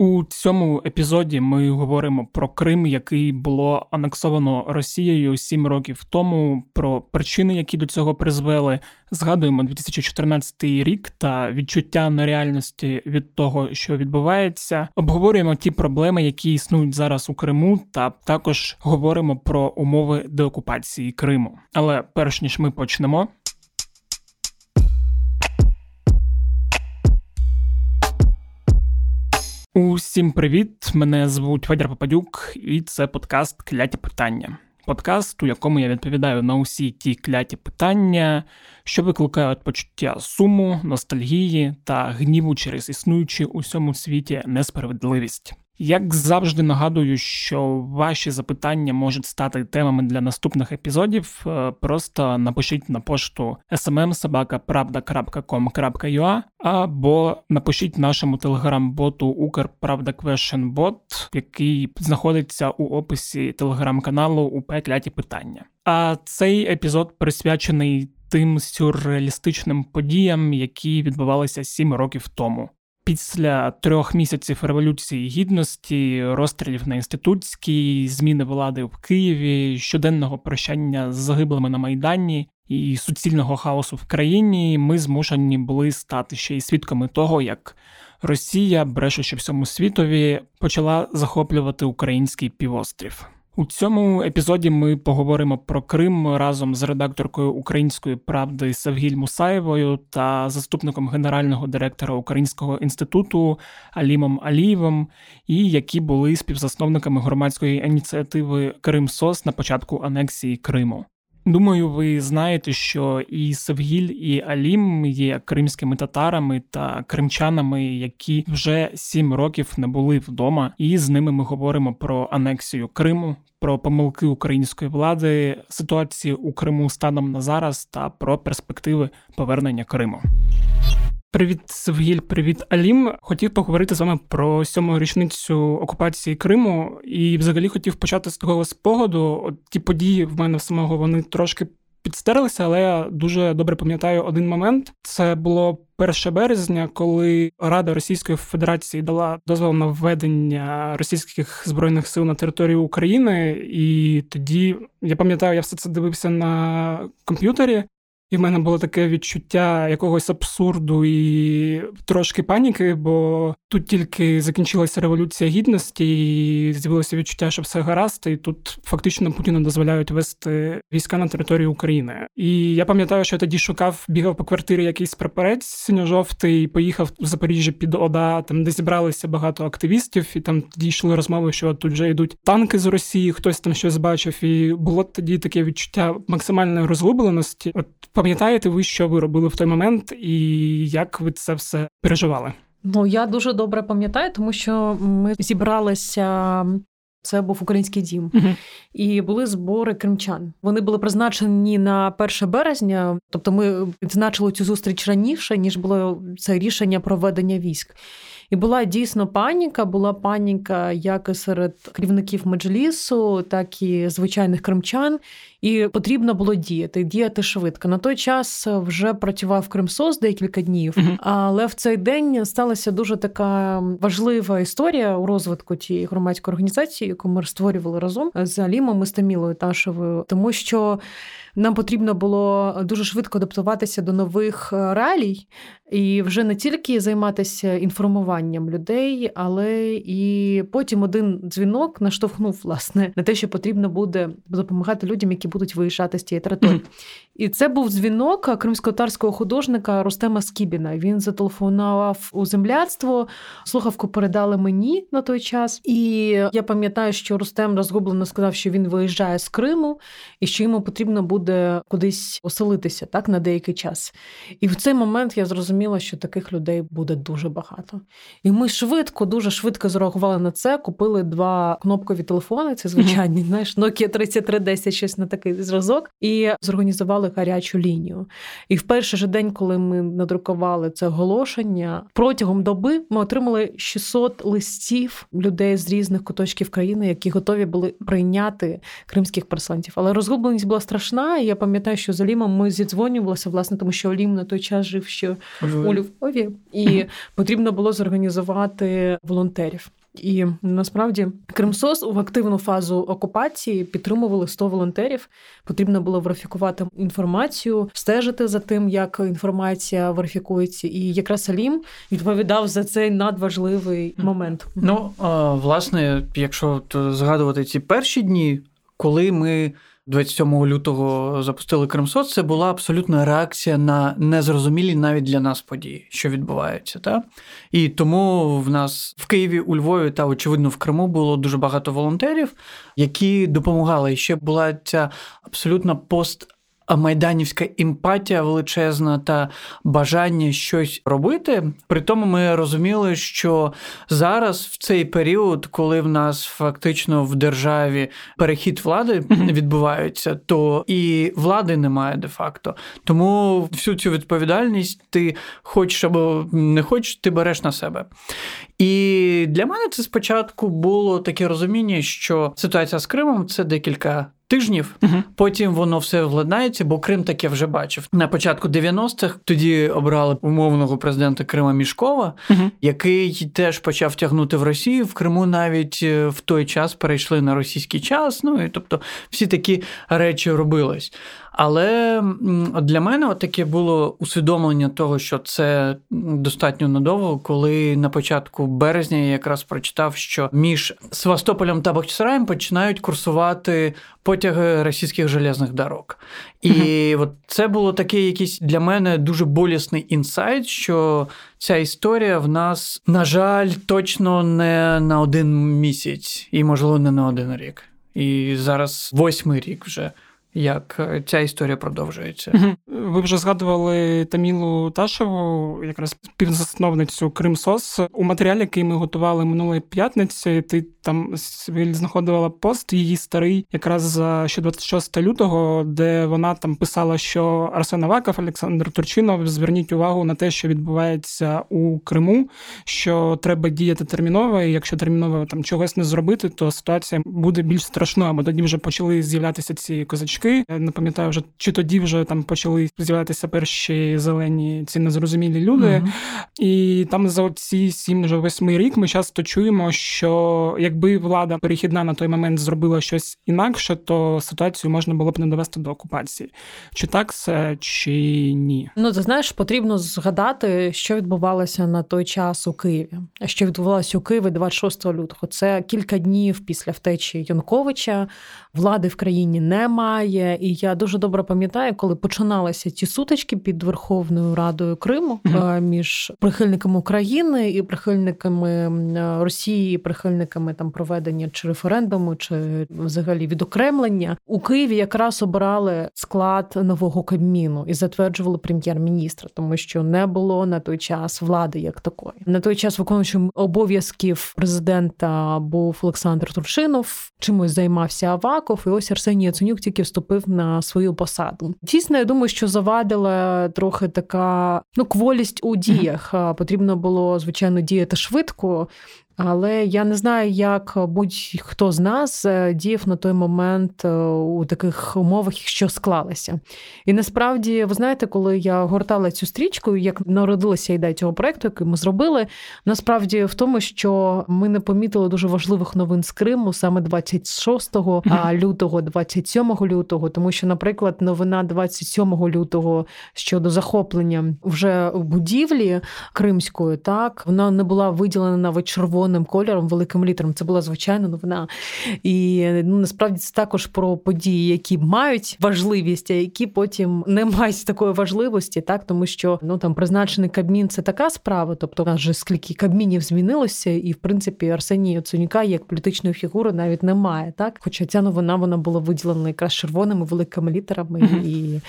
У цьому епізоді ми говоримо про Крим, який було анексовано Росією сім років тому, про причини, які до цього призвели. Згадуємо 2014 рік та відчуття нереальності від того, що відбувається. Обговорюємо ті проблеми, які існують зараз у Криму, та також говоримо про умови деокупації Криму. Але перш ніж ми почнемо. Усім привіт! Мене звуть Федір Попадюк, і це подкаст Кляті питання. Подкаст, у якому я відповідаю на усі ті кляті питання, що викликають почуття суму, ностальгії та гніву через існуючу у всьому світі несправедливість. Як завжди нагадую, що ваші запитання можуть стати темами для наступних епізодів. Е, просто напишіть на пошту smmsobaka.pravda.com.ua або напишіть нашому телеграм-боту Укрправда який знаходиться у описі телеграм-каналу у Кляті питання. А цей епізод присвячений тим сюрреалістичним подіям, які відбувалися сім років тому. Після трьох місяців революції гідності, розстрілів на інститутській, зміни влади в Києві, щоденного прощання з загиблими на майдані і суцільного хаосу в країні, ми змушені були стати ще й свідками того, як Росія, брешучи всьому світові, почала захоплювати український півострів. У цьому епізоді ми поговоримо про Крим разом з редакторкою Української правди Савгіль Мусаєвою та заступником генерального директора Українського інституту Алімом Алієвим, і які були співзасновниками громадської ініціативи Крим Сос на початку анексії Криму. Думаю, ви знаєте, що і Севгіль, і Алім є кримськими татарами та кримчанами, які вже сім років не були вдома, і з ними ми говоримо про анексію Криму, про помилки української влади, ситуацію у Криму станом на зараз та про перспективи повернення Криму. Привіт, Севгіль, привіт, Алім. Хотів поговорити з вами про сьому річницю окупації Криму, і взагалі хотів почати з такого спогаду. От ті події в мене самого вони трошки підстерлися, але я дуже добре пам'ятаю один момент. Це було 1 березня, коли Рада Російської Федерації дала дозвол на введення російських збройних сил на територію України, і тоді я пам'ятаю, я все це дивився на комп'ютері. І в мене було таке відчуття якогось абсурду і трошки паніки, бо тут тільки закінчилася революція гідності, і з'явилося відчуття, що все гаразд, і тут фактично Путіну дозволяють вести війська на територію України. І я пам'ятаю, що я тоді шукав, бігав по квартирі якийсь прапорець синьо-жовтий, поїхав в Запоріжжя під Ода, там де зібралися багато активістів, і там тоді йшли розмови, що тут вже йдуть танки з Росії, хтось там щось бачив, і було тоді таке відчуття максимальної розгубленості. От Пам'ятаєте ви, що ви робили в той момент, і як ви це все переживали? Ну я дуже добре пам'ятаю, тому що ми зібралися. Це був український дім, uh-huh. і були збори кримчан. Вони були призначені на 1 березня, тобто ми відзначили цю зустріч раніше ніж було це рішення про ведення військ. І була дійсно паніка. Була паніка як і серед керівників меджлісу, так і звичайних кримчан. І потрібно було діяти, діяти швидко. На той час вже працював Кримсос декілька днів, але в цей день сталася дуже така важлива історія у розвитку тієї громадської організації, яку ми створювали разом з Алімом і Стамілою Ташевою, тому що. Нам потрібно було дуже швидко адаптуватися до нових е, реалій і вже не тільки займатися інформуванням людей, але і потім один дзвінок наштовхнув власне на те, що потрібно буде допомагати людям, які будуть виїжджати з тієї території. І це був дзвінок кримсько-татарського художника Рустема Скібіна. Він зателефонував у земляцтво, слухавку передали мені на той час. І я пам'ятаю, що Рустем розгублено сказав, що він виїжджає з Криму і що йому потрібно буде кудись оселитися так на деякий час. І в цей момент я зрозуміла, що таких людей буде дуже багато. І ми швидко, дуже швидко зреагували на це. Купили два кнопкові телефони. Це звичайні, знаєш, Nokia 3310, щось на такий зразок, і зорганізували гарячу лінію. І в перший же день, коли ми надрукували це оголошення, протягом доби ми отримали 600 листів людей з різних куточків країни, які готові були прийняти кримських переселенців. Але розгубленість була страшна. і Я пам'ятаю, що з Олімом ми зідзвонювалися, власне, тому що Олім на той час жив ще у Львові, і потрібно було зорганізувати волонтерів. І насправді Кримсос у активну фазу окупації підтримували 100 волонтерів. Потрібно було верифікувати інформацію, стежити за тим, як інформація верифікується. І якраз Алім відповідав за цей надважливий момент. Ну власне, якщо згадувати ці перші дні, коли ми 27 лютого запустили Кримсоц, це була абсолютна реакція на незрозумілі навіть для нас події, що відбуваються. Та? І тому в нас в Києві, у Львові та, очевидно, в Криму було дуже багато волонтерів, які допомагали. І ще була ця абсолютна пост майданівська емпатія величезна та бажання щось робити. При тому ми розуміли, що зараз в цей період, коли в нас фактично в державі перехід влади відбувається, то і влади немає де-факто. Тому всю цю відповідальність ти хочеш або не хочеш, ти береш на себе. І для мене це спочатку було таке розуміння, що ситуація з Кримом це декілька тижнів. uh Потім воно все владнається, бо Крим таке вже бачив. На початку 90-х тоді обрали умовного президента Крима Мішкова, uh який теж почав тягнути в Росію. В Криму навіть е, в той час перейшли на російський час. Ну і тобто всі такі речі робились. Але для мене таке було усвідомлення того, що це достатньо надовго, коли на початку березня я якраз прочитав, що між Севастополем та Бахчисараєм починають курсувати потяги російських железних дорог. І mm от це було такий якийсь для мене дуже болісний інсайт, що ця історія в нас, на жаль, точно не на один місяць, і, можливо, не на один рік. І зараз восьмий рік вже як е, ця історія продовжується. Ви вже згадували Тамілу Ташеву, якраз співзасновницю Кримсос. У матеріалі, який ми готували минулої п'ятниці, ти там знаходила пост її старий, якраз за ще 26 лютого, де вона там писала, що Арсен Аваков, Олександр Турчинов, зверніть увагу на те, що відбувається у Криму, що треба діяти терміново, і якщо терміново там чогось не зробити, то ситуація буде більш страшною. Бо тоді вже почали з'являтися ці козачки книжки. Я не пам'ятаю, вже чи тоді вже там почали з'являтися перші зелені ці незрозумілі люди. Mm-hmm. І там за ці сім вже восьмий рік ми часто чуємо, що якби влада перехідна на той момент зробила щось інакше, то ситуацію можна було б не довести до окупації. Чи так це, чи ні? Ну ти знаєш, потрібно згадати, що відбувалося на той час у Києві. А що відбувалося у Києві 26 лютого? Це кілька днів після втечі Янковича. Влади в країні немає. І я дуже добре пам'ятаю, коли починалися ці сутички під Верховною Радою Криму mm-hmm. між прихильниками України і прихильниками Росії, прихильниками там проведення чи референдуму, чи взагалі відокремлення у Києві якраз обирали склад нового Кабміну і затверджували прем'єр-міністра, тому що не було на той час влади як такої. На той час виконуючим обов'язків президента був Олександр Турчинов, чимось займався Аваков, і ось Арсеній Яценюк тільки вступив на свою посаду. Дійсно, я думаю, що завадила трохи така ну кволість у діях. Потрібно було звичайно діяти швидко. Але я не знаю, як будь-хто з нас е, діяв на той момент е, у таких умовах, що склалися. І насправді, ви знаєте, коли я гортала цю стрічку, як народилася ідея цього проекту, який ми зробили, насправді в тому, що ми не помітили дуже важливих новин з Криму саме 26 лютого, 27 лютого, тому що, наприклад, новина 27 лютого щодо захоплення вже будівлі кримської, так вона не була виділена навіть червоною червоним кольором, великим літером. Це була звичайна новина. І ну насправді це також про події, які мають важливість, а які потім не мають такої важливості, так тому що ну там призначений Кабмін це така справа. Тобто, вже скільки кабмінів змінилося, і в принципі Арсенія Яценюка як політичної фігури навіть немає. Так, хоча ця новина вона була виділена якраз червоними великими літерами і,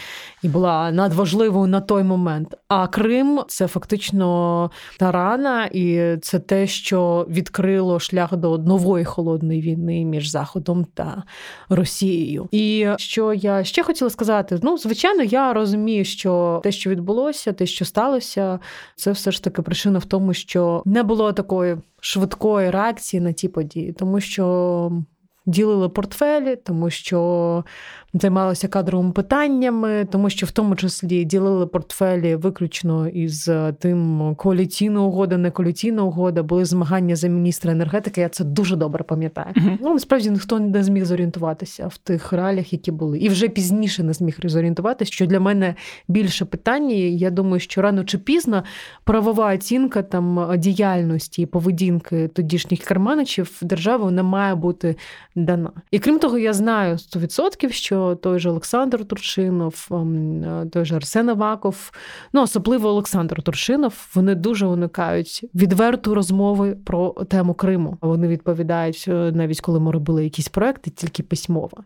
і була надважливою на той момент. А Крим це фактично та рана, і це те, що відкрило шлях до нової холодної війни між Заходом та Росією. І що я ще хотіла сказати: ну, звичайно, я розумію, що те, що відбулося, те, що сталося, це все ж таки причина в тому, що не було такої швидкої реакції на ті події, тому що. Ділили портфелі, тому що займалися кадровими питаннями, тому що в тому числі ділили портфелі виключно із е, тим коаліційна угода, не коаліційна угода, були змагання за міністра енергетики. Я це дуже добре пам'ятаю. Uh-huh. Ну насправді ніхто не зміг зорієнтуватися в тих реаліях, які були, і вже пізніше не зміг зорієнтуватися, що для мене більше питання. Я думаю, що рано чи пізно правова оцінка там діяльності і поведінки тодішніх керманичів держави не має бути дана. І крім того, я знаю 100%, що той же Олександр Турчинов, ем, той же Арсен Аваков, ну особливо Олександр Турчинов, вони дуже уникають відверту розмови про тему Криму. Вони відповідають е, навіть коли ми робили якісь проекти, тільки письмово.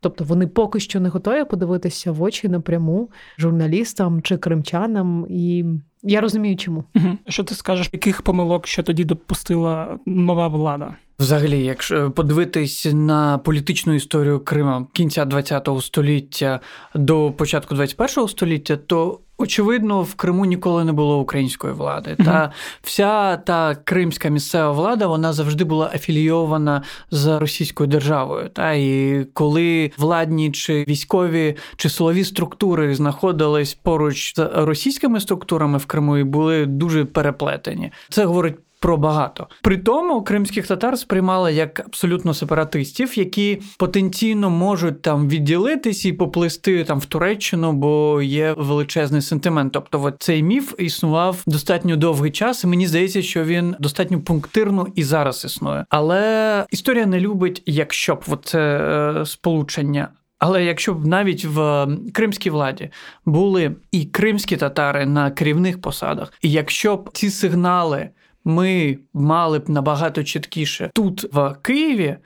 Тобто вони поки що не готові подивитися в очі напряму журналістам чи кримчанам і. Я розумію, чому. Що ти скажеш, яких помилок ще тоді допустила нова влада? Взагалі, якщо подивитись на політичну історію Крима кінця ХХ століття до початку ХХІ століття, то очевидно в Криму ніколи не було української влади. Mm-hmm. Та вся та кримська місцева влада вона завжди була афілійована з російською державою. Та і коли владні чи військові чи силові структури знаходились поруч з російськими структурами в Криму і були дуже переплетені, це говорить про багато. При тому кримських татар сприймали як абсолютно сепаратистів, які потенційно можуть там відділитись і поплисти там в Туреччину, бо є величезний сентимент. Тобто, от цей міф існував достатньо довгий час, і мені здається, що він достатньо пунктирно і зараз існує. Але історія не любить, якщо б це е, сполучення. Але якщо б навіть в кримській владі були і кримські татари на керівних посадах, і якщо б ці сигнали ми мали б набагато чіткіше тут, в Києві.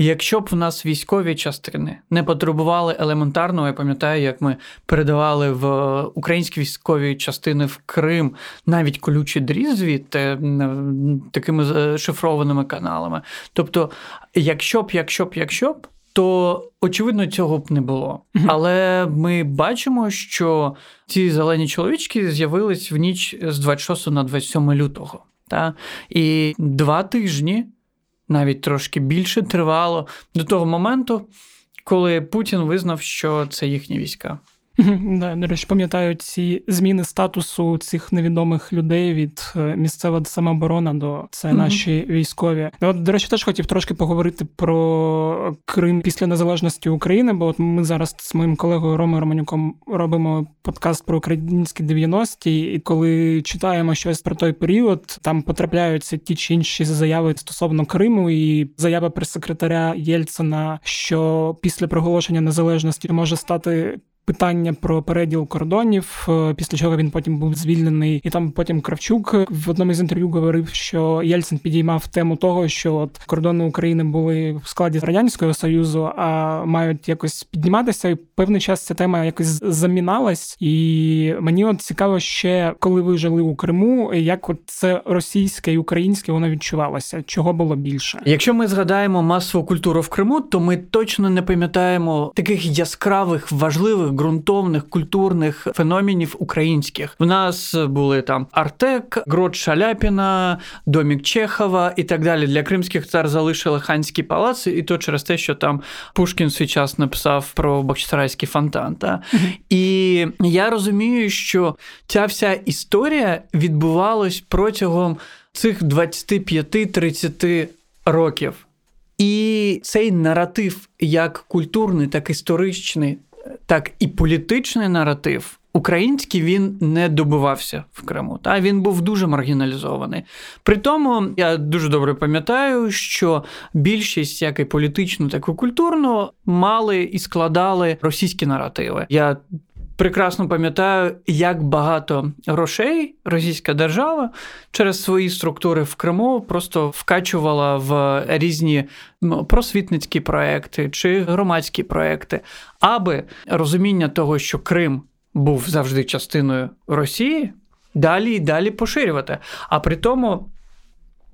Якщо б в нас військові частини не потребували елементарного, я пам'ятаю, як ми передавали в українські військові частини в Крим навіть колючі дріз звідти такими шифрованими каналами. Тобто, якщо б, якщо б, якщо б, то очевидно цього б не було. Але ми бачимо, що ці зелені чоловічки з'явились в ніч з 26 на 27 лютого. Та? І два тижні, навіть трошки більше, тривало до того моменту, коли Путін визнав, що це їхні війська. Да, До речі, пам'ятаю ці зміни статусу цих невідомих людей від е, місцева самооборона до це наші військові. От, До речі, теж хотів трошки поговорити про Крим після незалежності України, бо от ми зараз з моїм колегою Ромою Романюком робимо подкаст про українські 90-ті, і коли читаємо щось про той період, там потрапляються ті чи інші заяви стосовно Криму, і заява прес-секретаря Єльцина, що після проголошення незалежності може стати питання про переділ кордонів, е, після чого він потім був звільнений, і там потім Кравчук в одному з інтерв'ю говорив, що Єльцин підіймав тему того, що от кордони України були в складі радянського союзу, а мають якось підніматися. І певний час ця тема якось заміналась. І мені от цікаво ще, коли ви жили у Криму, як от це російське і українське воно відчувалося, чого було більше. Якщо ми згадаємо масову культуру в Криму, то ми точно не пам'ятаємо таких яскравих важливих ґрунтовних культурних феноменів українських. В нас були там Артек, Грот Шаляпіна, Домік Чехова і так далі. Для кримських цар залишили ханські палаци, і то через те, що там Пушкін свій час написав про Бахчисарайський фонтан. Та? І я розумію, що ця вся історія відбувалась протягом цих 25-30 років. І цей наратив, як культурний, так і історичний, так і політичний наратив. Український він не добивався в Криму, та він був дуже маргіналізований. При тому я дуже добре пам'ятаю, що більшість, як і політичну, так і культурну, мали і складали російські наративи. Я прекрасно пам'ятаю, як багато грошей російська держава через свої структури в Криму просто вкачувала в різні ну, просвітницькі проекти чи громадські проекти, аби розуміння того, що Крим був завжди частиною Росії, далі і далі поширювати. А при тому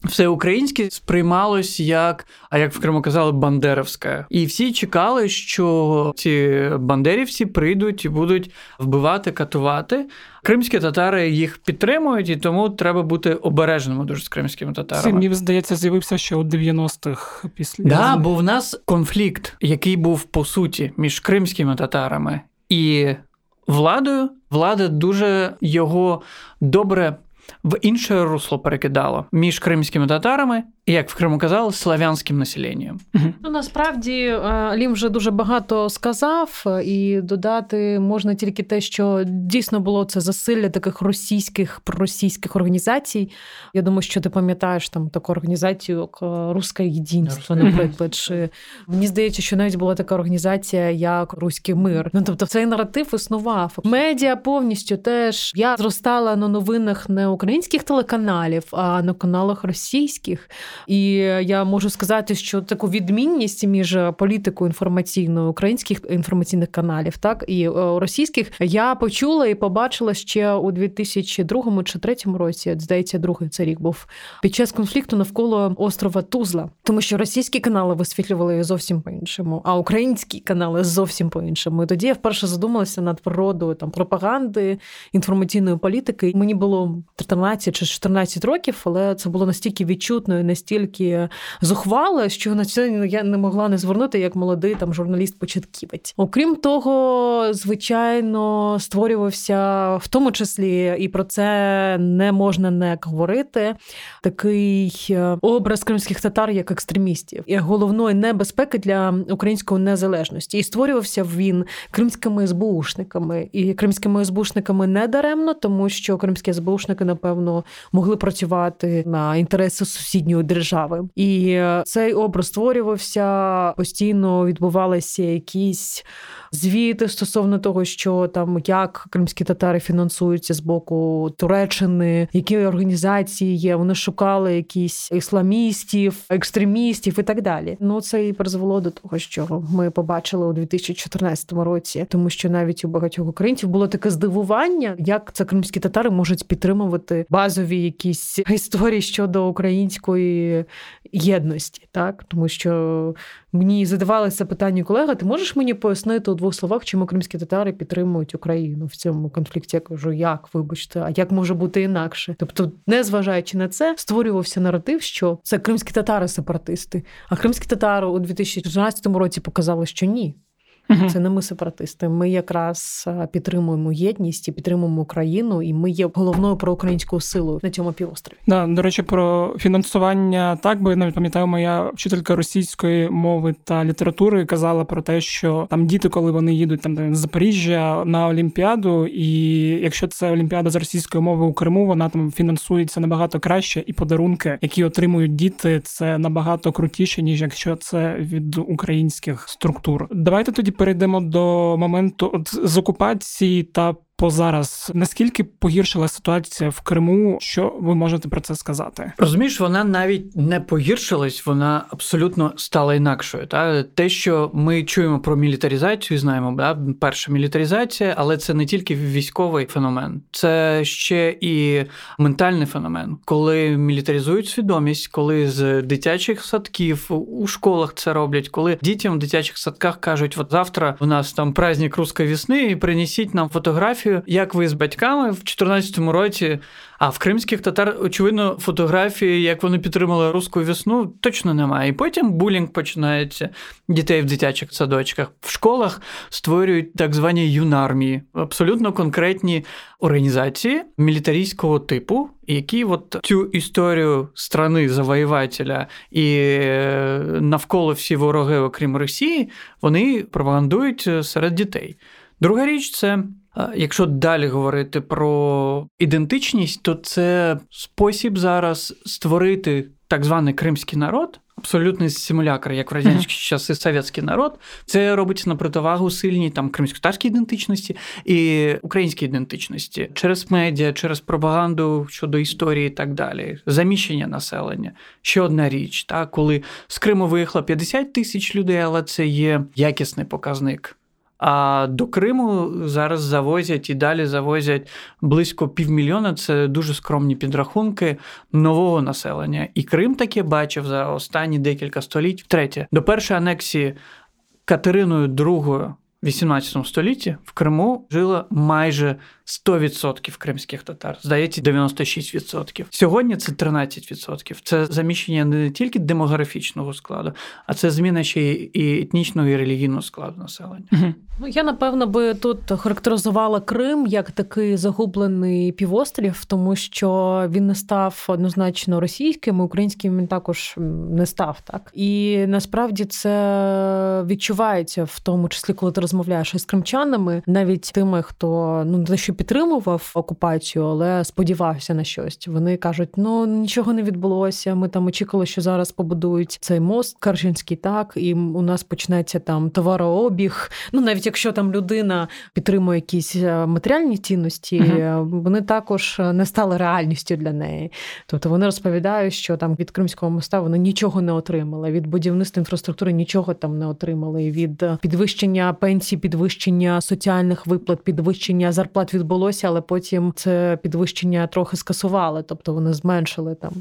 все українське сприймалось як, а як в Криму казали, бандерівське. І всі чекали, що ці бандерівці прийдуть і будуть вбивати, катувати. Кримські татари їх підтримують, і тому треба бути обережними дуже з кримськими татарами. Це, мені здається, з'явився ще у 90-х після. Да, бо в нас конфлікт, який був по суті між кримськими татарами і владою. Влада дуже його добре в інше русло перекидала між кримськими татарами як в Криму казали, славянським населенням. Ну насправді е, Лім вже дуже багато сказав, і додати можна тільки те, що дійсно було це засилля таких російських проросійських організацій. Я думаю, що ти пам'ятаєш там таку організацію, як е, Руське Єдинство, наприклад. Чи мені здається, що навіть була така організація, як Руський мир. Ну тобто, цей наратив існував. Медіа повністю теж я зростала на новинах не українських телеканалів, а на каналах російських. І я можу сказати, що таку відмінність між політикою інформаційною українських інформаційних каналів, так і е, російських, я почула і побачила ще у 2002 чи 2003 році. Здається, другий це рік був під час конфлікту навколо острова Тузла, тому що російські канали висвітлювали зовсім по іншому, а українські канали зовсім по іншому. Тоді я вперше задумалася над природою там пропаганди інформаційної політики. Мені було 13 чи 14 років, але це було настільки відчутно і настільки зухвала, що на це я не могла не звернути як молодий там журналіст-початківець. Окрім того, звичайно, створювався в тому числі, і про це не можна не говорити. Такий е, образ кримських татар як екстремістів і головної небезпеки для української незалежності. І створювався він кримськими СБУшниками. І кримськими СБУшниками не даремно, тому що кримські СБУшники, напевно, могли працювати на інтереси сусідньої держави. І е, цей образ створювався постійно відбувалися якісь звіти стосовно того, що там як кримські татари фінансуються з боку Туреччини, які організації є. Вони шукали якісь ісламістів, екстремістів і так далі. Ну це і призвело до того, що ми побачили у 2014 році, тому що навіть у багатьох українців було таке здивування, як це кримські татари можуть підтримувати базові якісь історії щодо української єдності, так тому що мені задавалося питання колега: ти можеш мені пояснити у двох словах, чому кримські татари підтримують Україну в цьому конфлікті? Я кажу, як вибачте, а як може бути інакше? Тобто, не зважаючи на це, створювався наратив, що це кримські татари сепаратисти. А кримські татари у 2014 році показали, що ні. Угу. Це не ми сепаратисти. Ми якраз підтримуємо єдність і підтримуємо Україну, і ми є головною проукраїнською силою на цьому півострові. Да, до речі, про фінансування так, я навіть пам'ятаю, моя вчителька російської мови та літератури казала про те, що там діти, коли вони їдуть там з Запоріжжя на Олімпіаду, і якщо це Олімпіада з російської мови у Криму, вона там фінансується набагато краще, і подарунки, які отримують діти, це набагато крутіше, ніж якщо це від українських структур. Давайте тоді перейдемо до моменту от з окупації та по зараз. Наскільки погіршила ситуація в Криму? Що ви можете про це сказати? Розумієш, вона навіть не погіршилась, вона абсолютно стала інакшою. Та те, що ми чуємо про мілітаризацію, знаємо, да? перша мілітаризація, але це не тільки військовий феномен, це ще і ментальний феномен, коли мілітаризують свідомість, коли з дитячих садків у школах це роблять, коли дітям в дитячих садках кажуть, от завтра у нас там праздник русської весни, і принесіть нам фотографію фотографію, як ви з батьками в 2014 році. А в кримських татар, очевидно, фотографії, як вони підтримали руську весну, точно немає. І потім булінг починається дітей в дитячих садочках. В школах створюють так звані юнармії, абсолютно конкретні організації мілітарійського типу, які от цю історію страни завоювателя і е, навколо всі вороги, окрім Росії, вони пропагандують е, серед дітей. Друга річ це Якщо далі говорити про ідентичність, то це спосіб зараз створити так званий кримський народ, абсолютний симулякр, як в радянські mm-hmm. часи совєтський народ. Це робиться на противагу сильній там кримсько-татарській ідентичності і українській ідентичності через медіа, через пропаганду щодо історії і так далі, заміщення населення. Ще одна річ, та коли з Криму виїхало 50 тисяч людей, але це є якісний показник А до Криму зараз завозять і далі завозять близько півмільйона. Це дуже скромні підрахунки нового населення. І Крим таке бачив за останні декілька століть. Втретє, до першої анексії Катериною II 18 столітті в Криму жило майже 100% кримських татар, здається, 96%. Сьогодні це 13%. Це заміщення не тільки демографічного складу, а це зміна ще і етнічного і релігійного складу населення. Ну, я напевно би тут характеризувала Крим як такий загублений півострів, тому що він не став однозначно російським, українським він також не став так. І насправді це відчувається в тому числі, коли ти розмовляєш із кримчанами, навіть тими, хто ну не що підтримував окупацію, але сподівався на щось. Вони кажуть: ну нічого не відбулося. Ми там очікували, що зараз побудують цей мост Каржинський, так і у нас почнеться там товарообіг. Ну навіть якщо там людина підтримує якісь е, матеріальні цінності, uh вони також не стали реальністю для неї. Тобто вони розповідають, що там від Кримського моста вони нічого не отримали. Від будівництва інфраструктури нічого там не отримали. Від підвищення пенсій, підвищення соціальних виплат, підвищення зарплат відбулося, але потім це підвищення трохи скасували, тобто вони зменшили там.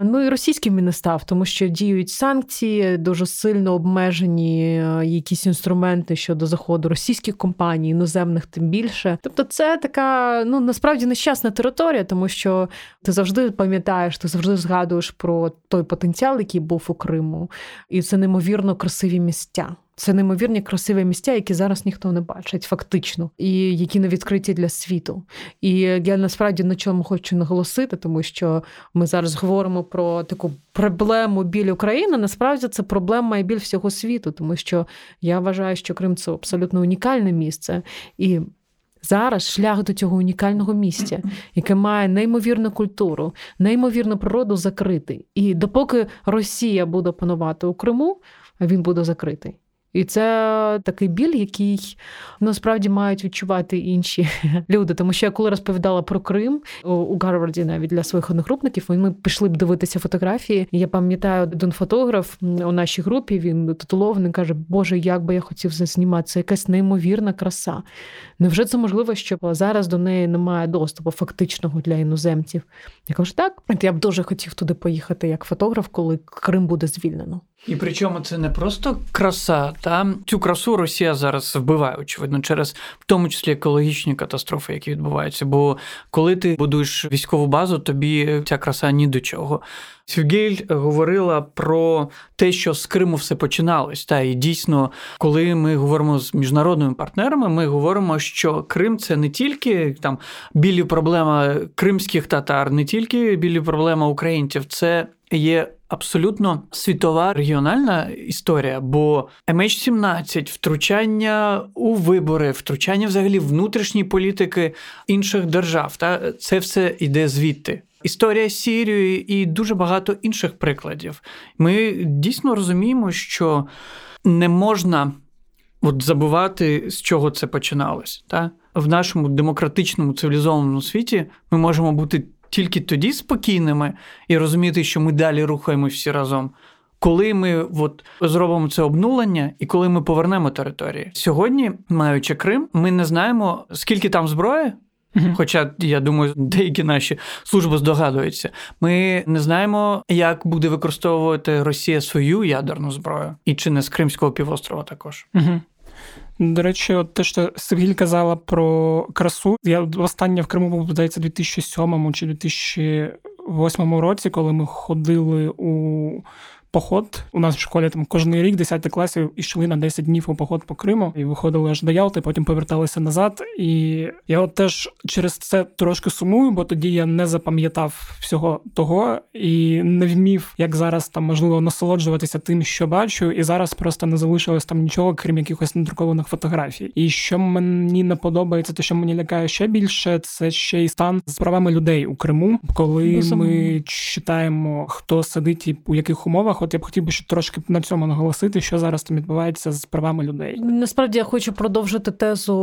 Ну і російським він не став, тому що діють санкції, дуже сильно обмежені е, якісь інструменти щодо заходу російських компаній, іноземних тим більше. Тобто, це така ну насправді нещасна територія, тому що ти завжди пам'ятаєш, ти завжди згадуєш про той потенціал, який був у Криму, і це неймовірно красиві місця. Це неймовірні красиві місця, які зараз ніхто не бачить, фактично, і які не відкриті для світу. І я насправді на чому хочу наголосити, тому що ми зараз говоримо про таку проблему біль України. Насправді це проблема і біль всього світу, тому що я вважаю, що Крим це абсолютно унікальне місце і. Зараз шлях до цього унікального місця, яке має неймовірну культуру, неймовірну природу закритий. І допоки Росія буде панувати у Криму, він буде закритий. І це такий біль, який насправді мають відчувати інші люди. Тому що я коли розповідала про Крим у Гарварді, навіть для своїх одногрупників, ми пішли б дивитися фотографії. Я пам'ятаю, один фотограф у нашій групі він титулований каже: Боже, як би я хотів заснімати, це якась неймовірна краса. Невже це можливо, що зараз до неї немає доступу фактичного для іноземців? Я кажу, так я б дуже хотів туди поїхати як фотограф, коли Крим буде звільнено. І причому це не просто краса, та цю красу Росія зараз вбиває, очевидно, через в тому числі екологічні катастрофи, які відбуваються. Бо коли ти будуєш військову базу, тобі ця краса ні до чого. Сюгель говорила про те, що з Криму все починалось. Та і дійсно, коли ми говоримо з міжнародними партнерами, ми говоримо, що Крим це не тільки там білі проблема кримських татар, не тільки білі проблема українців, це є абсолютно світова регіональна історія, бо MH17, втручання у вибори, втручання взагалі внутрішньої політики інших держав, та це все йде звідти. Історія з Сірією і дуже багато інших прикладів. Ми дійсно розуміємо, що не можна от забувати, з чого це починалось. Та? В нашому демократичному цивілізованому світі ми можемо бути тільки тоді спокійними і розуміти, що ми далі рухаємось всі разом. Коли ми от зробимо це обнулення, і коли ми повернемо території сьогодні, маючи Крим, ми не знаємо скільки там зброї. Хоча я думаю, деякі наші служби здогадуються. Ми не знаємо, як буде використовувати Росія свою ядерну зброю, і чи не з Кримського півострова також. До речі, от те, що Сергій казала про красу. Я останнє в Криму був, здається, 2007 чи 2008 році, коли ми ходили у поход. У нас в школі там кожен рік 10 класів йшли на 10 днів у поход по Криму і виходили аж до Ялти, потім поверталися назад. І я от теж через це трошки сумую, бо тоді я не запам'ятав всього того і не вмів, як зараз там можливо насолоджуватися тим, що бачу, і зараз просто не залишилось там нічого, крім якихось надрукованих фотографій. І що мені не подобається, те, що мені лякає ще більше, це ще й стан з правами людей у Криму, коли ми читаємо, хто сидить і у яких умовах справах. От я б хотів би ще трошки на цьому наголосити, що зараз там відбувається з правами людей. Насправді я хочу продовжити тезу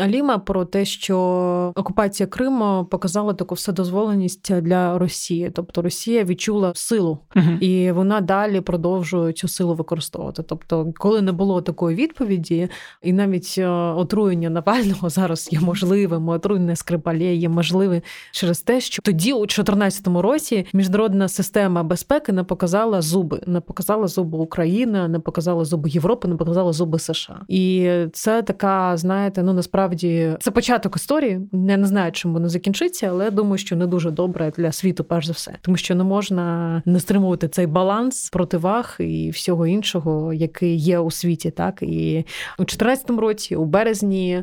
Аліма про те, що окупація Криму показала таку вседозволеність для Росії, тобто Росія відчула силу, uh і вона далі продовжує цю силу використовувати. Тобто, коли не було такої відповіді, і навіть е, отруєння Навального зараз є можливим, отруєння Скрипалє є можливе через те, що тоді, у 2014 році, міжнародна система безпеки не показала зуби, не показала зуби України, не показала зуби Європи, не показала зуби США. І це така, знаєте, ну насправді це початок історії. Я не знаю, чим воно закінчиться, але думаю, що не дуже добре для світу, перш за все, тому що не можна не стримувати цей баланс противаг і всього іншого, який є у світі, так і у 2014 році, у березні,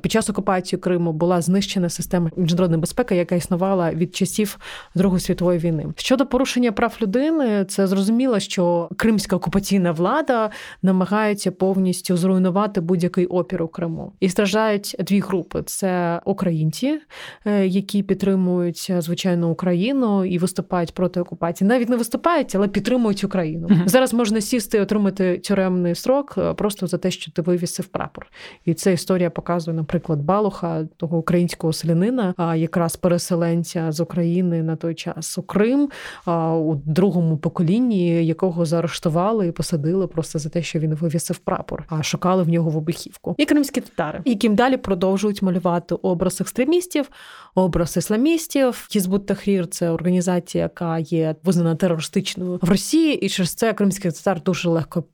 під час окупації Криму була знищена система міжнародної безпеки, яка існувала від часів Другої світової війни. Щодо порушення прав людини, це зрозуміло, що кримська окупаційна влада намагається повністю зруйнувати будь-який опір у Криму. І страждають дві групи: це українці, е, які підтримують звичайно Україну і виступають проти окупації. Навіть не виступають, але підтримують Україну. Uh-huh. Зараз можна сісти і отримати тюремний строк е, просто за те, що ти вивісив прапор, і це історія показує наприклад, Балуха, того українського селянина, а якраз переселенця з України на той час у Крим у другому поколінні, якого заарештували і посадили просто за те, що він вивісив прапор, а шукали в нього в обіхівку. І кримські татари, яким далі продовжують малювати образ екстремістів, образ ісламістів. Хізбут Тахрір – це організація, яка є визнана терористичною в Росії, і через це кримських татар дуже легко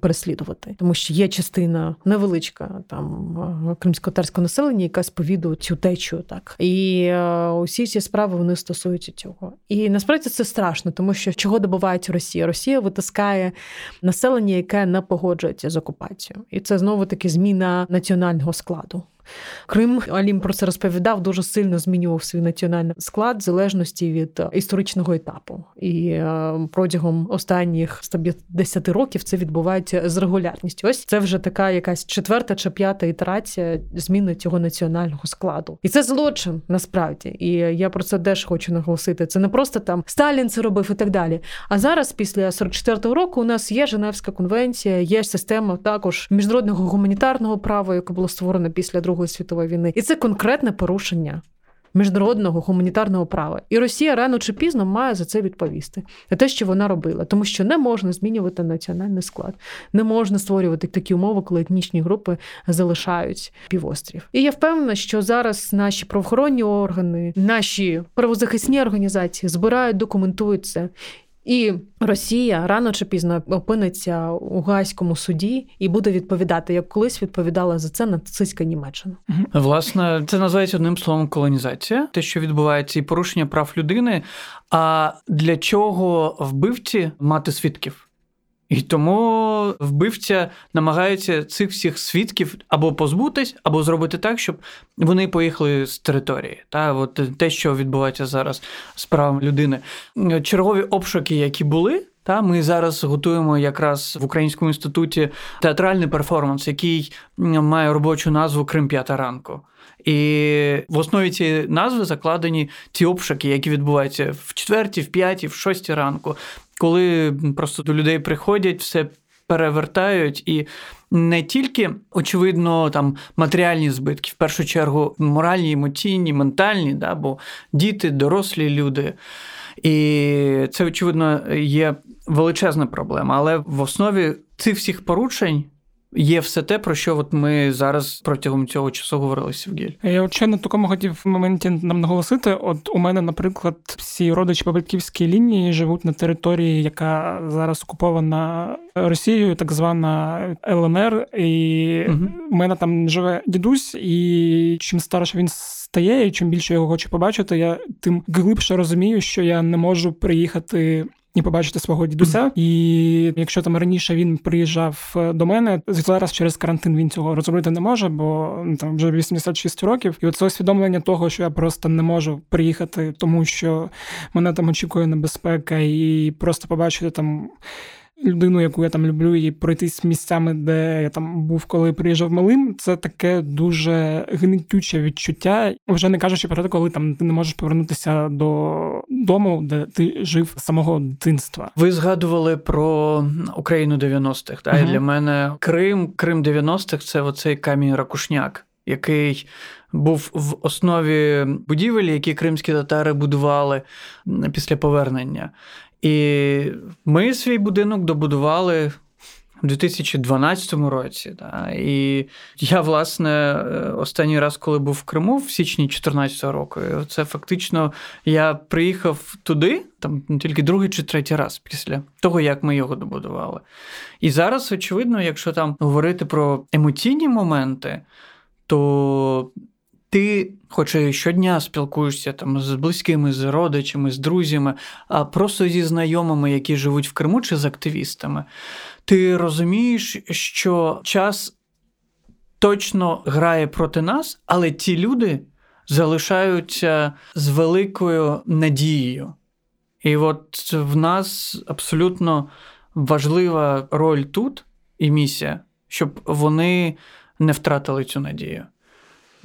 переслідувати, тому що є частина невеличка там кримського кримськотарського населення, яка сповідує цю течію. Так і е, усі ці справи вони стосуються цього. І насправді це страшно, тому що чого добувається Росія? Росія витискає населення, яке не погоджується з окупацією, і це знову таки зміна національного складу. Крим Алім про це розповідав, дуже сильно змінював свій національний склад в залежності від е, історичного етапу. І е, протягом останніх 150 років це відбувається з регулярністю. Ось це вже така якась четверта чи п'ята ітерація зміни цього національного складу. І це злочин насправді. І я про це теж хочу наголосити. Це не просто там Сталін це робив і так далі. А зараз, після 44-го року, у нас є Женевська конвенція, є система також міжнародного гуманітарного права, яке було створено після другого. Другої світової війни, і це конкретне порушення. Міжнародного гуманітарного права, і Росія рано чи пізно має за це відповісти. За те, що вона робила, тому що не можна змінювати національний склад, не можна створювати такі умови, коли етнічні групи залишають півострів. І я впевнена, що зараз наші правоохоронні органи, наші правозахисні організації збирають, документують це і Росія рано чи пізно опиниться у гайському суді і буде відповідати, як колись відповідала за це нацистська Німеччина. Власне, це називається одним словом колонізація, те, що відбувається, і порушення прав людини. А для чого вбивці мати свідків? І тому вбивця намагається цих всіх свідків або позбутись, або зробити так, щоб вони поїхали з території. Та от те, що відбувається зараз з правом людини. Чергові обшуки, які були. Та ми зараз готуємо якраз в Українському інституті театральний перформанс, який має робочу назву Крим п'ята ранку. І в основі цієї назви закладені ті обшуки, які відбуваються в четвертій, в п'ятій, в шостій ранку коли просто до людей приходять, все перевертають і. Не тільки, очевидно, там матеріальні збитки, в першу чергу моральні, емоційні, ментальні, да, бо діти, дорослі люди. І це, очевидно, є величезна проблема. Але в основі цих всіх порушень є все те, про що от ми зараз протягом цього часу говорили Сівгіль. Я от ще на такому хотів в моменті нам наголосити. От у мене, наприклад, всі родичі по батьківській лінії живуть на території, яка зараз окупована Росією, так звана ЛНР. І угу. у мене там живе дідусь, і чим старше він стає, і чим більше його хочу побачити, я тим глибше розумію, що я не можу приїхати і побачити свого дідуся. І якщо там раніше він приїжджав е, до мене, зараз через карантин він цього розробити не може, бо ну, там вже 86 років. І оце усвідомлення того, що я просто не можу приїхати, тому що мене там очікує небезпека, і просто побачити там людину, яку я там люблю, і пройтись місцями, де я там був, коли приїжджав малим. Це таке дуже гнетюче відчуття. Вже не кажучи про те, коли там ти не можеш повернутися до дому, де ти жив з самого дитинства. Ви згадували про Україну 90-х. Та? Uh-huh. для мене Крим, Крим 90-х це оцей камінь ракушняк, який був в основі будівель, які кримські татари будували після повернення. І ми свій будинок добудували. У 2012 році, Да. і я, власне, останній раз, коли був в Криму, в січні 2014 року, це фактично я приїхав туди, там тільки другий чи третій раз після того, як ми його добудували. І зараз, очевидно, якщо там говорити про емоційні моменти, то ти, хоч і щодня спілкуєшся там з близькими, з родичами, з друзями, а просто зі знайомими, які живуть в Криму, чи з активістами, ти розумієш, що час точно грає проти нас, але ті люди залишаються з великою надією. І от в нас абсолютно важлива роль тут і місія, щоб вони не втратили цю надію.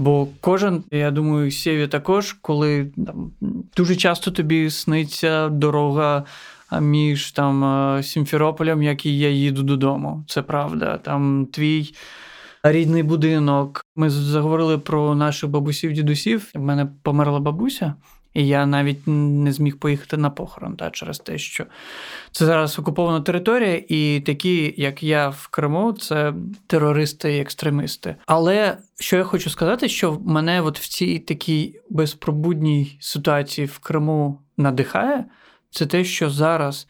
Бо кожен, я думаю, Сєві також, коли там дуже часто тобі сниться дорога між там Сімферополем, і я їду додому. Це правда. Там твій рідний будинок. Ми заговорили про наших бабусів, дідусів. В мене померла бабуся. І я навіть не зміг поїхати на похорон та, через те, що це зараз окупована територія, і такі, як я в Криму, це терористи і екстремісти. Але що я хочу сказати, що мене от в цій такій безпробудній ситуації в Криму надихає, це те, що зараз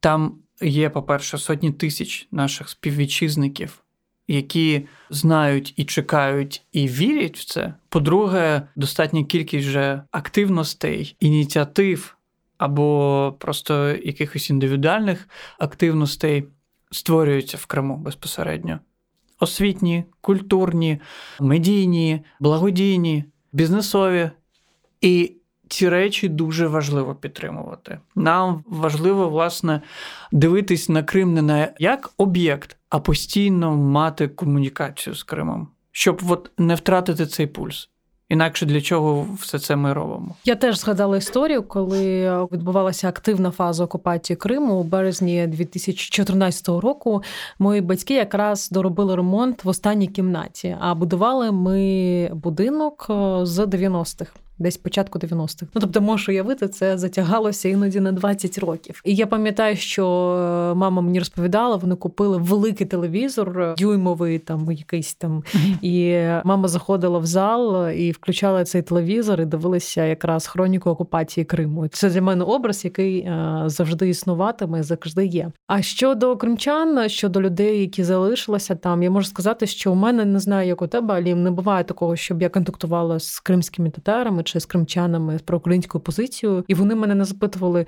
там є, по-перше, сотні тисяч наших співвітчизників які знають і чекають, і вірять в це. По-друге, достатня кількість вже активностей, ініціатив або просто якихось індивідуальних активностей створюються в Криму безпосередньо. Освітні, культурні, медійні, благодійні, бізнесові. І ці речі дуже важливо підтримувати. Нам важливо, власне, дивитись на Крим не на як об'єкт, а постійно мати комунікацію з Кримом, щоб от не втратити цей пульс. Інакше для чого все це ми робимо? Я теж згадала історію, коли відбувалася активна фаза окупації Криму у березні 2014 року. Мої батьки якраз доробили ремонт в останній кімнаті. А будували ми будинок е, з 90-х десь початку 90-х. Ну тобто, можу уявити, це затягалося іноді на 20 років. І я пам'ятаю, що е, мама мені розповідала, вони купили великий телевізор, е, дюймовий там якийсь там. І мама заходила в зал і включала цей телевізор і дивилася якраз хроніку окупації Криму. Це для мене образ, який е, завжди існуватиме, завжди є. А щодо кримчан, щодо людей, які залишилися там, я можу сказати, що у мене не знаю, як у тебе, але не буває такого, щоб я контактувала з кримськими татарами чи з кримчанами про українську позицію, і вони мене не запитували.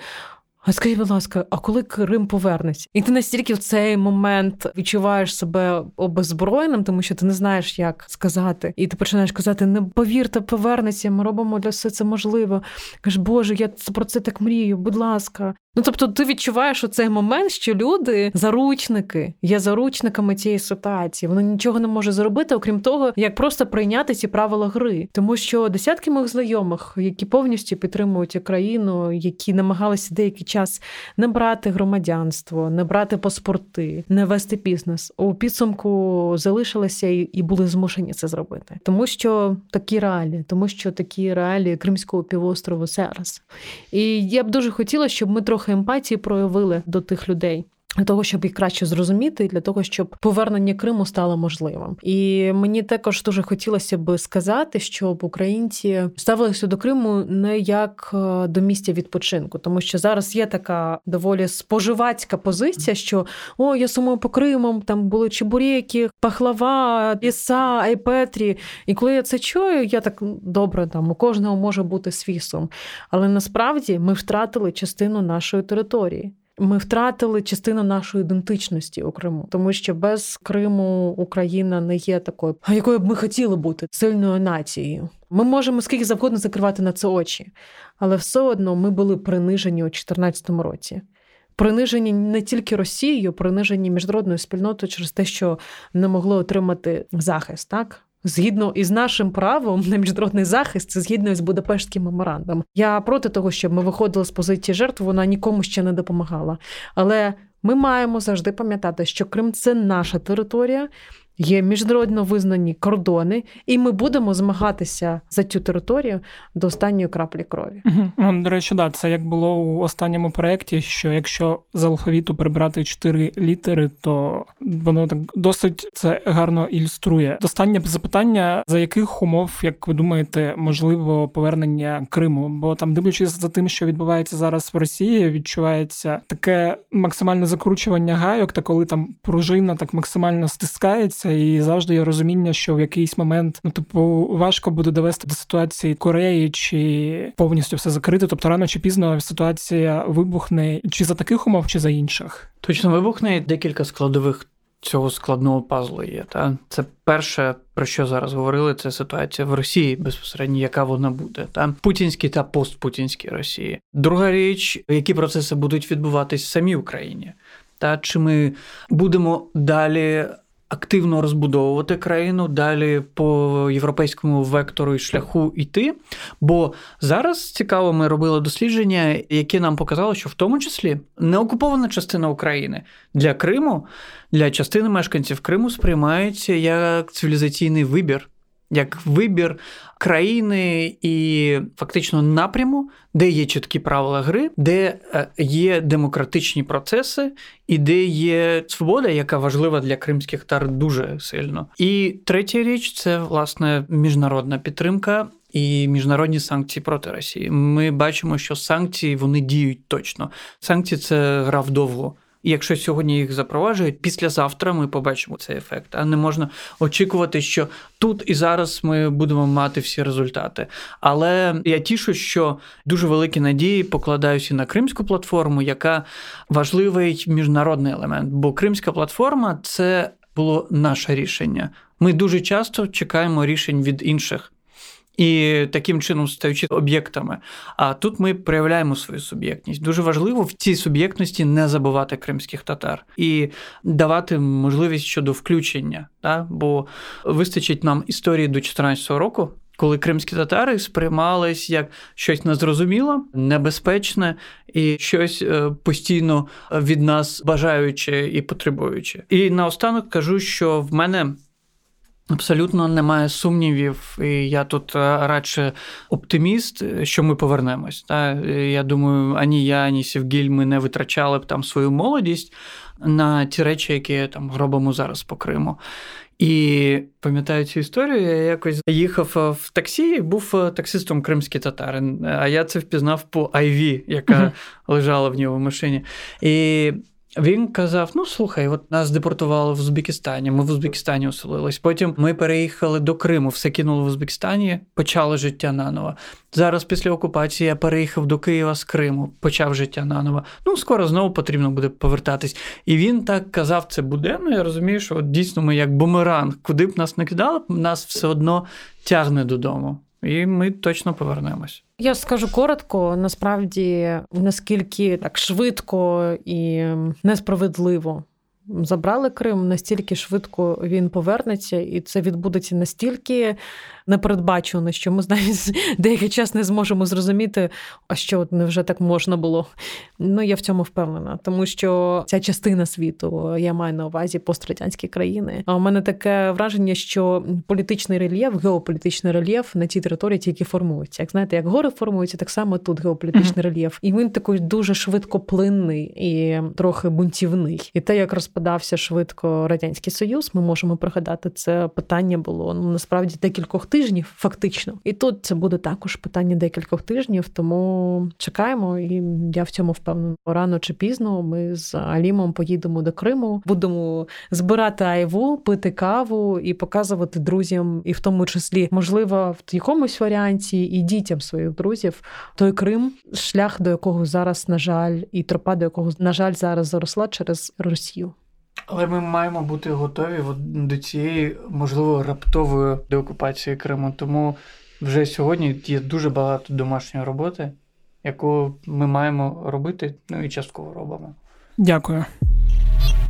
А скажіть, будь ласка, а коли Крим повернеться? І ти настільки в цей момент відчуваєш себе обезброєним, тому що ти не знаєш, як сказати, і ти починаєш казати: не повірте, повернеться, ми робимо для все це можливо. Кажеш, Боже, я про це так мрію, будь ласка. Ну тобто, ти відчуваєш у цей момент, що люди заручники є заручниками цієї ситуації. Вони нічого не можуть зробити, окрім того, як просто прийняти ці правила гри, тому що десятки моїх знайомих, які повністю підтримують Україну, які намагалися деякий час не брати громадянство, не брати паспорти, не вести бізнес, у підсумку залишилися і були змушені це зробити, тому що такі реалії, тому що такі реалії Кримського півострову зараз. І я б дуже хотіла, щоб ми трохи трохи емпатії проявили до тих людей. Для того, щоб їх краще зрозуміти, і для того, щоб повернення Криму стало можливим, і мені також дуже хотілося б сказати, щоб українці ставилися до Криму не як е, до місця відпочинку, тому що зараз є така доволі споживацька позиція, що о, я сумую по Кримам, там були чебурєки, пахлава, ліса, айпетрі. І коли я це чую, я так добре там у кожного може бути свій сум. Але насправді ми втратили частину нашої території. Ми втратили частину нашої ідентичності у Криму, тому що без Криму Україна не є такою, якою б ми хотіли бути сильною нацією. Ми можемо скільки завгодно закривати на це очі, але все одно ми були принижені у 2014 році. принижені не тільки Росією, принижені міжнародною спільнотою через те, що не могли отримати захист, так. Згідно із нашим правом на міжнародний захист, це згідно з Будапештським меморандом. Я проти того, щоб ми виходили з позиції жертв, вона нікому ще не допомагала. Але ми маємо завжди пам'ятати, що Крим це наша територія, Є міжнародно визнані кордони, і ми будемо змагатися за цю територію до останньої краплі крові. Угу. До речі, да, це як було у останньому проєкті, що якщо з алфавіту прибрати чотири літери, то воно так досить це гарно ілюструє. Останнє запитання: за яких умов, як ви думаєте, можливо повернення Криму? Бо там, дивлячись за тим, що відбувається зараз в Росії, відчувається таке максимальне закручування гайок, та коли там пружина так максимально стискається відбувається, і завжди є розуміння, що в якийсь момент ну типу важко буде довести до ситуації Кореї чи повністю все закрити. Тобто рано чи пізно ситуація вибухне чи за таких умов, чи за інших. Точно вибухне декілька складових. Цього складного пазлу є. Та це перше, про що зараз говорили, це ситуація в Росії безпосередньо, яка вона буде, та путінській та постпутінській Росії. Друга річ, які процеси будуть відбуватись в самій Україні, та чи ми будемо далі активно розбудовувати країну, далі по європейському вектору і шляху йти. Бо зараз цікаво, ми робили дослідження, які нам показали, що в тому числі неокупована частина України для Криму, для частини мешканців Криму сприймається як цивілізаційний вибір як вибір країни і фактично напряму, де є чіткі правила гри, де е, є демократичні процеси, і де є свобода, яка важлива для кримських тар дуже сильно. І третя річ це власне міжнародна підтримка. І міжнародні санкції проти Росії. Ми бачимо, що санкції вони діють точно. Санкції це гра вдовго. І якщо сьогодні їх запроваджують, післязавтра ми побачимо цей ефект. А не можна очікувати, що тут і зараз ми будемо мати всі результати. Але я тішу, що дуже великі надії покладаюся на кримську платформу, яка важливий міжнародний елемент. Бо Кримська платформа це було наше рішення. Ми дуже часто чекаємо рішень від інших і таким чином стаючи об'єктами. А тут ми проявляємо свою суб'єктність. Дуже важливо в цій суб'єктності не забувати кримських татар і давати можливість щодо включення, та? бо вистачить нам історії до 2014 року. Коли кримські татари сприймались як щось незрозуміле, небезпечне і щось е, постійно від нас бажаюче і потребуюче. І наостанок кажу, що в мене Абсолютно немає сумнівів, і я тут е, радше оптиміст, що ми повернемось. Та я думаю, ані я, ані Сівгіль ми не витрачали б там свою молодість на ті речі, які там робимо зараз по Криму. І пам'ятаю цю історію, я якось їхав е, в таксі, був е, таксистом кримський татарин, а я це впізнав по IV, яка лежала в нього в машині. І він казав: ну слухай, от нас депортували в Узбекистані. Ми в Узбекистані оселились. Потім ми переїхали до Криму, все кинули в Узбекистані, почали життя наново. Зараз, після окупації, я переїхав до Києва з Криму, почав життя наново. Ну, скоро знову потрібно буде повертатись. І він так казав, це буде. Ну, я розумію, що от дійсно ми як бумеранг, куди б нас не кидали, нас все одно тягне додому. І ми точно повернемось. Я скажу коротко, насправді наскільки так швидко і несправедливо забрали Крим, настільки швидко він повернеться, і це відбудеться настільки непередбачено, що ми навіть деякий час не зможемо зрозуміти, а що невже так можна було. Ну я в цьому впевнена, тому що ця частина світу я маю на увазі пострадянські країни. А у мене таке враження, що політичний рельєф, геополітичний рельєф на цій території тільки формується. Як знаєте, як гори формуються, так само тут геополітичний mm-hmm. рельєф, і він такий дуже швидкоплинний і трохи бунтівний. І те, як розпадався швидко радянський союз, ми можемо пригадати це питання було ну насправді декількох тижнів, фактично. І тут це буде також питання декількох тижнів, тому чекаємо, і я в цьому впевнена. Рано чи пізно ми з Алімом поїдемо до Криму, будемо збирати айву, пити каву і показувати друзям, і в тому числі, можливо, в якомусь варіанті і дітям своїх друзів той Крим, шлях до якого зараз, на жаль, і тропа до якого на жаль зараз заросла через Росію. Але ми маємо бути готові до цієї, можливо, раптової деокупації Криму. Тому вже сьогодні є дуже багато домашньої роботи, яку ми маємо робити, ну і частково робимо. Дякую.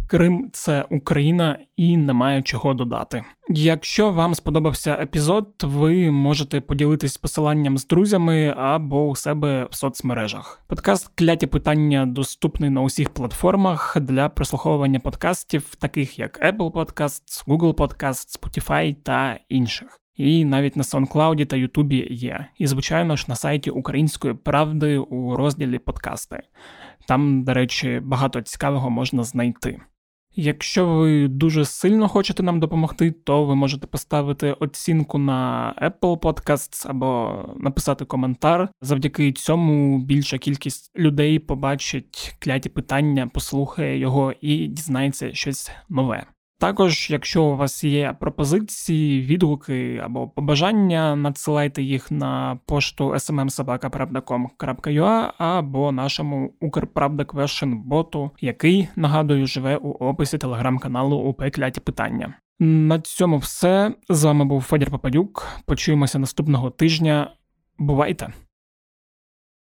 Крим це Україна і немає чого додати. Якщо вам сподобався епізод, ви можете поділитись посиланням з друзями або у себе в соцмережах. Подкаст кляті питання доступний на усіх платформах для прослуховування подкастів, таких як Apple Podcasts, Google Podcasts, Spotify та інших. І навіть на SoundCloud та Ютубі є. І, звичайно ж, на сайті Української правди у розділі подкасти. Там, до речі, багато цікавого можна знайти. Якщо ви дуже сильно хочете нам допомогти, то ви можете поставити оцінку на Apple Podcasts або написати коментар. Завдяки цьому більша кількість людей побачить кляті питання, послухає його і дізнається щось нове. Також, якщо у вас є пропозиції, відгуки або побажання, надсилайте їх на пошту smmsobaka.com.ua або нашому боту, який нагадую живе у описі телеграм-каналу УП Кляті Питання. На цьому все з вами був Федір Попадюк. Почуємося наступного тижня. Бувайте!